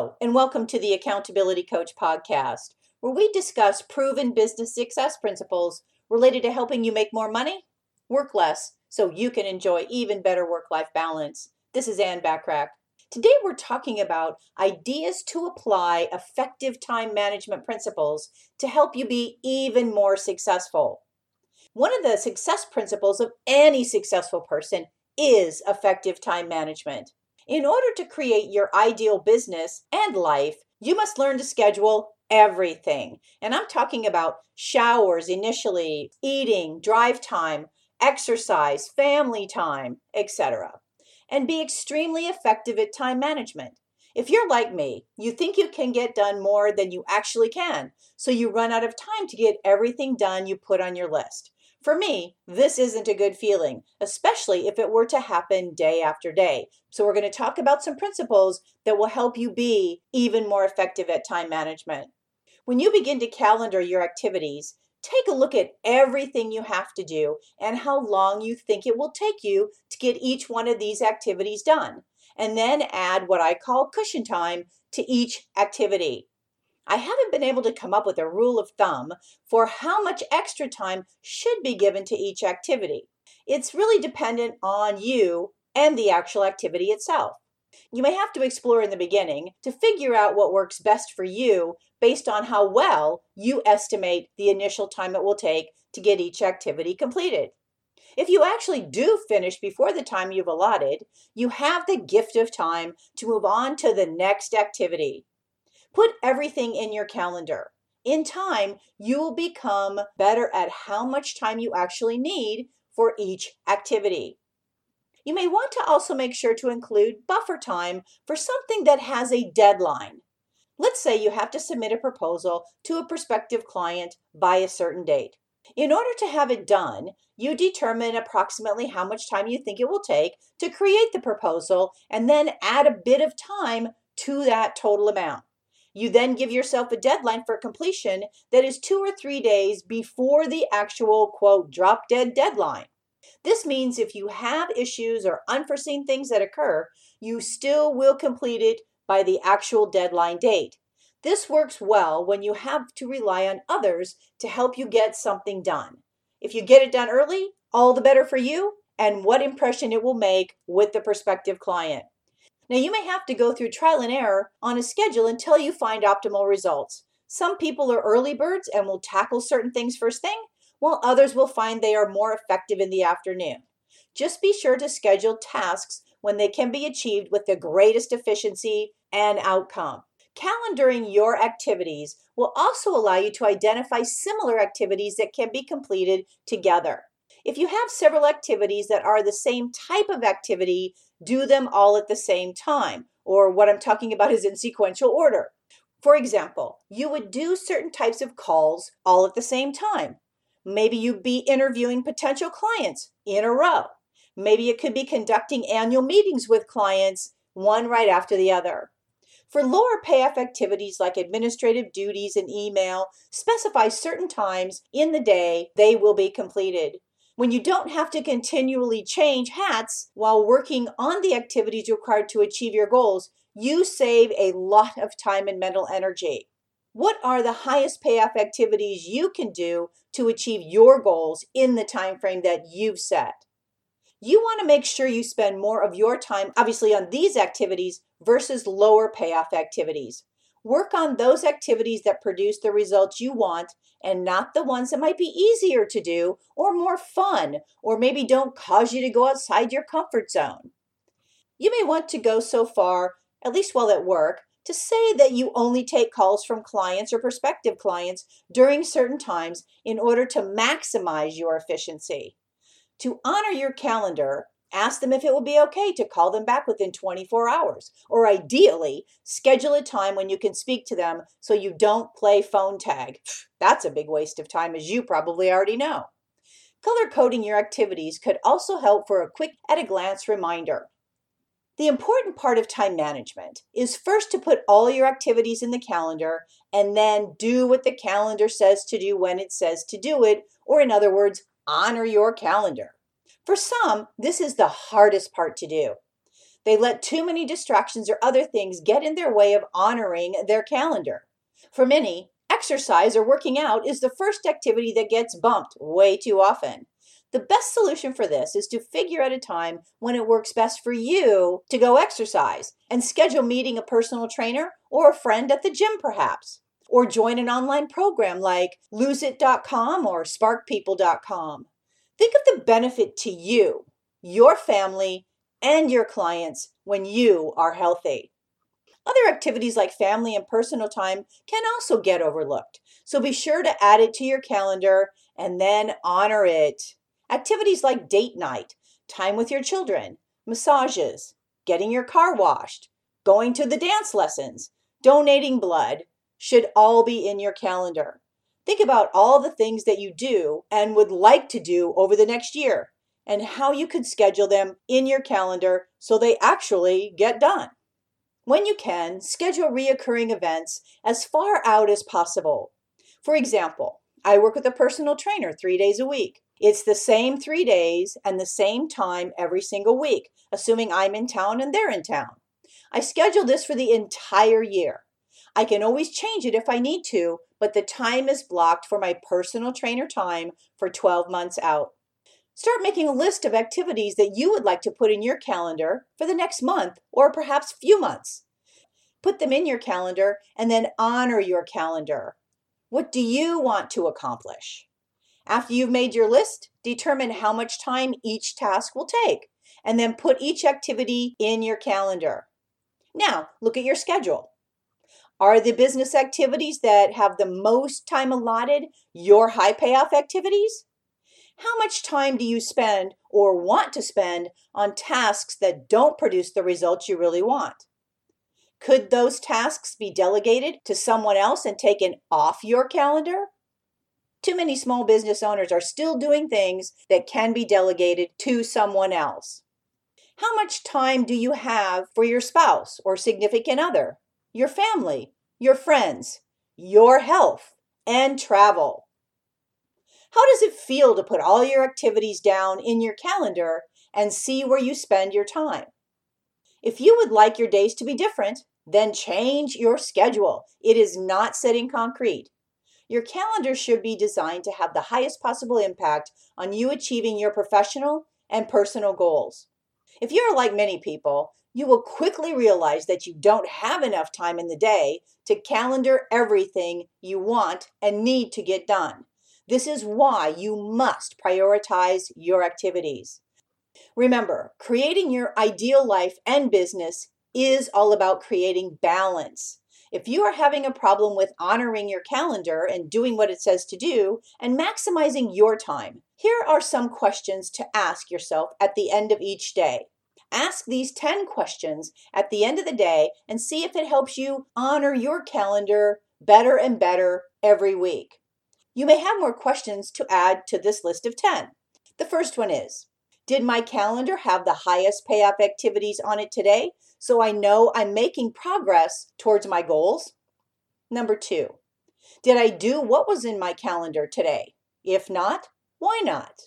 And welcome to the Accountability Coach podcast, where we discuss proven business success principles related to helping you make more money, work less, so you can enjoy even better work life balance. This is Ann Bachrach. Today, we're talking about ideas to apply effective time management principles to help you be even more successful. One of the success principles of any successful person is effective time management. In order to create your ideal business and life, you must learn to schedule everything. And I'm talking about showers initially, eating, drive time, exercise, family time, etc. And be extremely effective at time management. If you're like me, you think you can get done more than you actually can, so you run out of time to get everything done you put on your list. For me, this isn't a good feeling, especially if it were to happen day after day. So, we're going to talk about some principles that will help you be even more effective at time management. When you begin to calendar your activities, take a look at everything you have to do and how long you think it will take you to get each one of these activities done. And then add what I call cushion time to each activity. I haven't been able to come up with a rule of thumb for how much extra time should be given to each activity. It's really dependent on you and the actual activity itself. You may have to explore in the beginning to figure out what works best for you based on how well you estimate the initial time it will take to get each activity completed. If you actually do finish before the time you've allotted, you have the gift of time to move on to the next activity. Put everything in your calendar. In time, you will become better at how much time you actually need for each activity. You may want to also make sure to include buffer time for something that has a deadline. Let's say you have to submit a proposal to a prospective client by a certain date. In order to have it done, you determine approximately how much time you think it will take to create the proposal and then add a bit of time to that total amount. You then give yourself a deadline for completion that is two or three days before the actual quote drop dead deadline. This means if you have issues or unforeseen things that occur, you still will complete it by the actual deadline date. This works well when you have to rely on others to help you get something done. If you get it done early, all the better for you and what impression it will make with the prospective client. Now, you may have to go through trial and error on a schedule until you find optimal results. Some people are early birds and will tackle certain things first thing, while others will find they are more effective in the afternoon. Just be sure to schedule tasks when they can be achieved with the greatest efficiency and outcome. Calendaring your activities will also allow you to identify similar activities that can be completed together. If you have several activities that are the same type of activity, do them all at the same time. Or what I'm talking about is in sequential order. For example, you would do certain types of calls all at the same time. Maybe you'd be interviewing potential clients in a row. Maybe it could be conducting annual meetings with clients, one right after the other. For lower payoff activities like administrative duties and email, specify certain times in the day they will be completed when you don't have to continually change hats while working on the activities required to achieve your goals, you save a lot of time and mental energy. What are the highest payoff activities you can do to achieve your goals in the time frame that you've set? You want to make sure you spend more of your time obviously on these activities versus lower payoff activities. Work on those activities that produce the results you want and not the ones that might be easier to do or more fun or maybe don't cause you to go outside your comfort zone. You may want to go so far, at least while at work, to say that you only take calls from clients or prospective clients during certain times in order to maximize your efficiency. To honor your calendar, Ask them if it will be okay to call them back within 24 hours, or ideally, schedule a time when you can speak to them so you don't play phone tag. That's a big waste of time, as you probably already know. Color coding your activities could also help for a quick at a glance reminder. The important part of time management is first to put all your activities in the calendar and then do what the calendar says to do when it says to do it, or in other words, honor your calendar. For some, this is the hardest part to do. They let too many distractions or other things get in their way of honoring their calendar. For many, exercise or working out is the first activity that gets bumped way too often. The best solution for this is to figure out a time when it works best for you to go exercise and schedule meeting a personal trainer or a friend at the gym, perhaps. Or join an online program like loseit.com or sparkpeople.com. Think of the benefit to you, your family, and your clients when you are healthy. Other activities like family and personal time can also get overlooked, so be sure to add it to your calendar and then honor it. Activities like date night, time with your children, massages, getting your car washed, going to the dance lessons, donating blood should all be in your calendar. Think about all the things that you do and would like to do over the next year and how you could schedule them in your calendar so they actually get done. When you can, schedule reoccurring events as far out as possible. For example, I work with a personal trainer three days a week. It's the same three days and the same time every single week, assuming I'm in town and they're in town. I schedule this for the entire year. I can always change it if I need to, but the time is blocked for my personal trainer time for 12 months out. Start making a list of activities that you would like to put in your calendar for the next month or perhaps few months. Put them in your calendar and then honor your calendar. What do you want to accomplish? After you've made your list, determine how much time each task will take, and then put each activity in your calendar. Now, look at your schedule. Are the business activities that have the most time allotted your high payoff activities? How much time do you spend or want to spend on tasks that don't produce the results you really want? Could those tasks be delegated to someone else and taken off your calendar? Too many small business owners are still doing things that can be delegated to someone else. How much time do you have for your spouse or significant other, your family, your friends, your health, and travel? How does it feel to put all your activities down in your calendar and see where you spend your time? If you would like your days to be different, then change your schedule. It is not set in concrete. Your calendar should be designed to have the highest possible impact on you achieving your professional and personal goals. If you are like many people, you will quickly realize that you don't have enough time in the day to calendar everything you want and need to get done. This is why you must prioritize your activities. Remember, creating your ideal life and business is all about creating balance. If you are having a problem with honoring your calendar and doing what it says to do and maximizing your time, here are some questions to ask yourself at the end of each day. Ask these 10 questions at the end of the day and see if it helps you honor your calendar better and better every week. You may have more questions to add to this list of 10. The first one is Did my calendar have the highest payoff activities on it today? so I know I'm making progress towards my goals? Number two, did I do what was in my calendar today? If not, why not?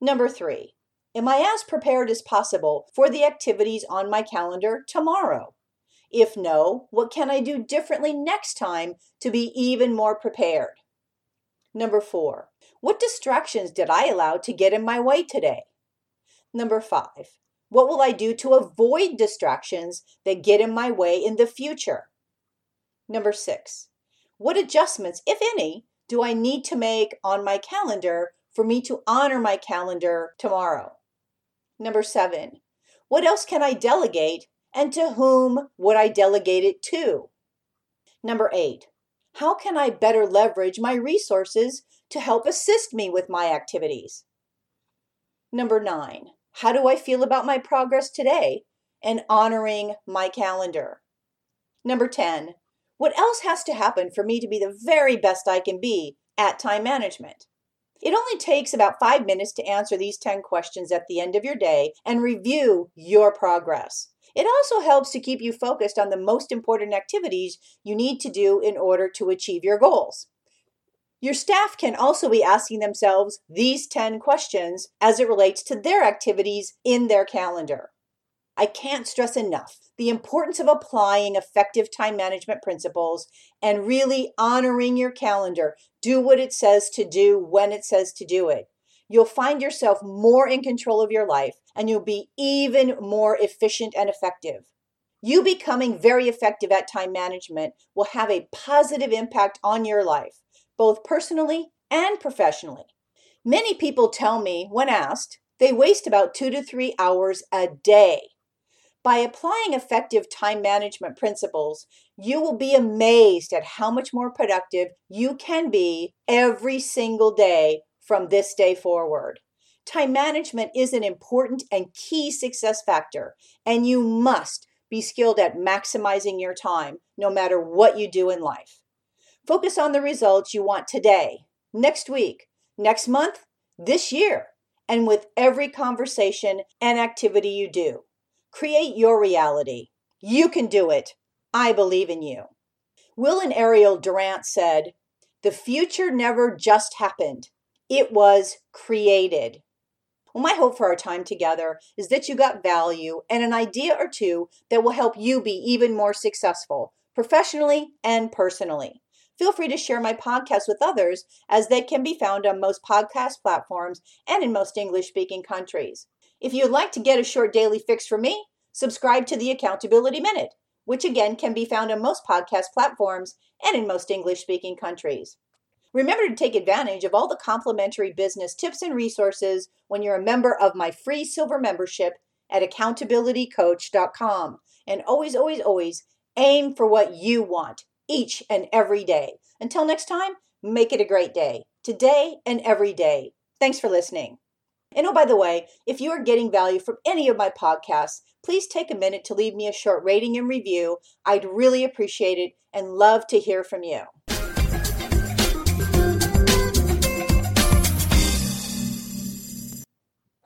Number three, am I as prepared as possible for the activities on my calendar tomorrow? If no, what can I do differently next time to be even more prepared? Number four, what distractions did I allow to get in my way today? Number five, what will I do to avoid distractions that get in my way in the future? Number six, what adjustments, if any, do I need to make on my calendar for me to honor my calendar tomorrow? Number seven, what else can I delegate and to whom would I delegate it to? Number eight, how can I better leverage my resources to help assist me with my activities? Number nine, how do I feel about my progress today? And honoring my calendar. Number 10, what else has to happen for me to be the very best I can be at time management? It only takes about five minutes to answer these 10 questions at the end of your day and review your progress. It also helps to keep you focused on the most important activities you need to do in order to achieve your goals. Your staff can also be asking themselves these 10 questions as it relates to their activities in their calendar. I can't stress enough the importance of applying effective time management principles and really honoring your calendar. Do what it says to do when it says to do it. You'll find yourself more in control of your life and you'll be even more efficient and effective. You becoming very effective at time management will have a positive impact on your life, both personally and professionally. Many people tell me, when asked, they waste about two to three hours a day. By applying effective time management principles, you will be amazed at how much more productive you can be every single day from this day forward. Time management is an important and key success factor, and you must be skilled at maximizing your time no matter what you do in life. Focus on the results you want today, next week, next month, this year, and with every conversation and activity you do. Create your reality. You can do it. I believe in you. Will and Ariel Durant said, The future never just happened, it was created. Well, my hope for our time together is that you got value and an idea or two that will help you be even more successful, professionally and personally. Feel free to share my podcast with others as they can be found on most podcast platforms and in most English speaking countries. If you'd like to get a short daily fix from me, subscribe to the Accountability Minute, which again can be found on most podcast platforms and in most English speaking countries. Remember to take advantage of all the complimentary business tips and resources when you're a member of my free silver membership at accountabilitycoach.com. And always, always, always aim for what you want each and every day. Until next time, make it a great day, today and every day. Thanks for listening. And oh, by the way, if you are getting value from any of my podcasts, please take a minute to leave me a short rating and review. I'd really appreciate it and love to hear from you.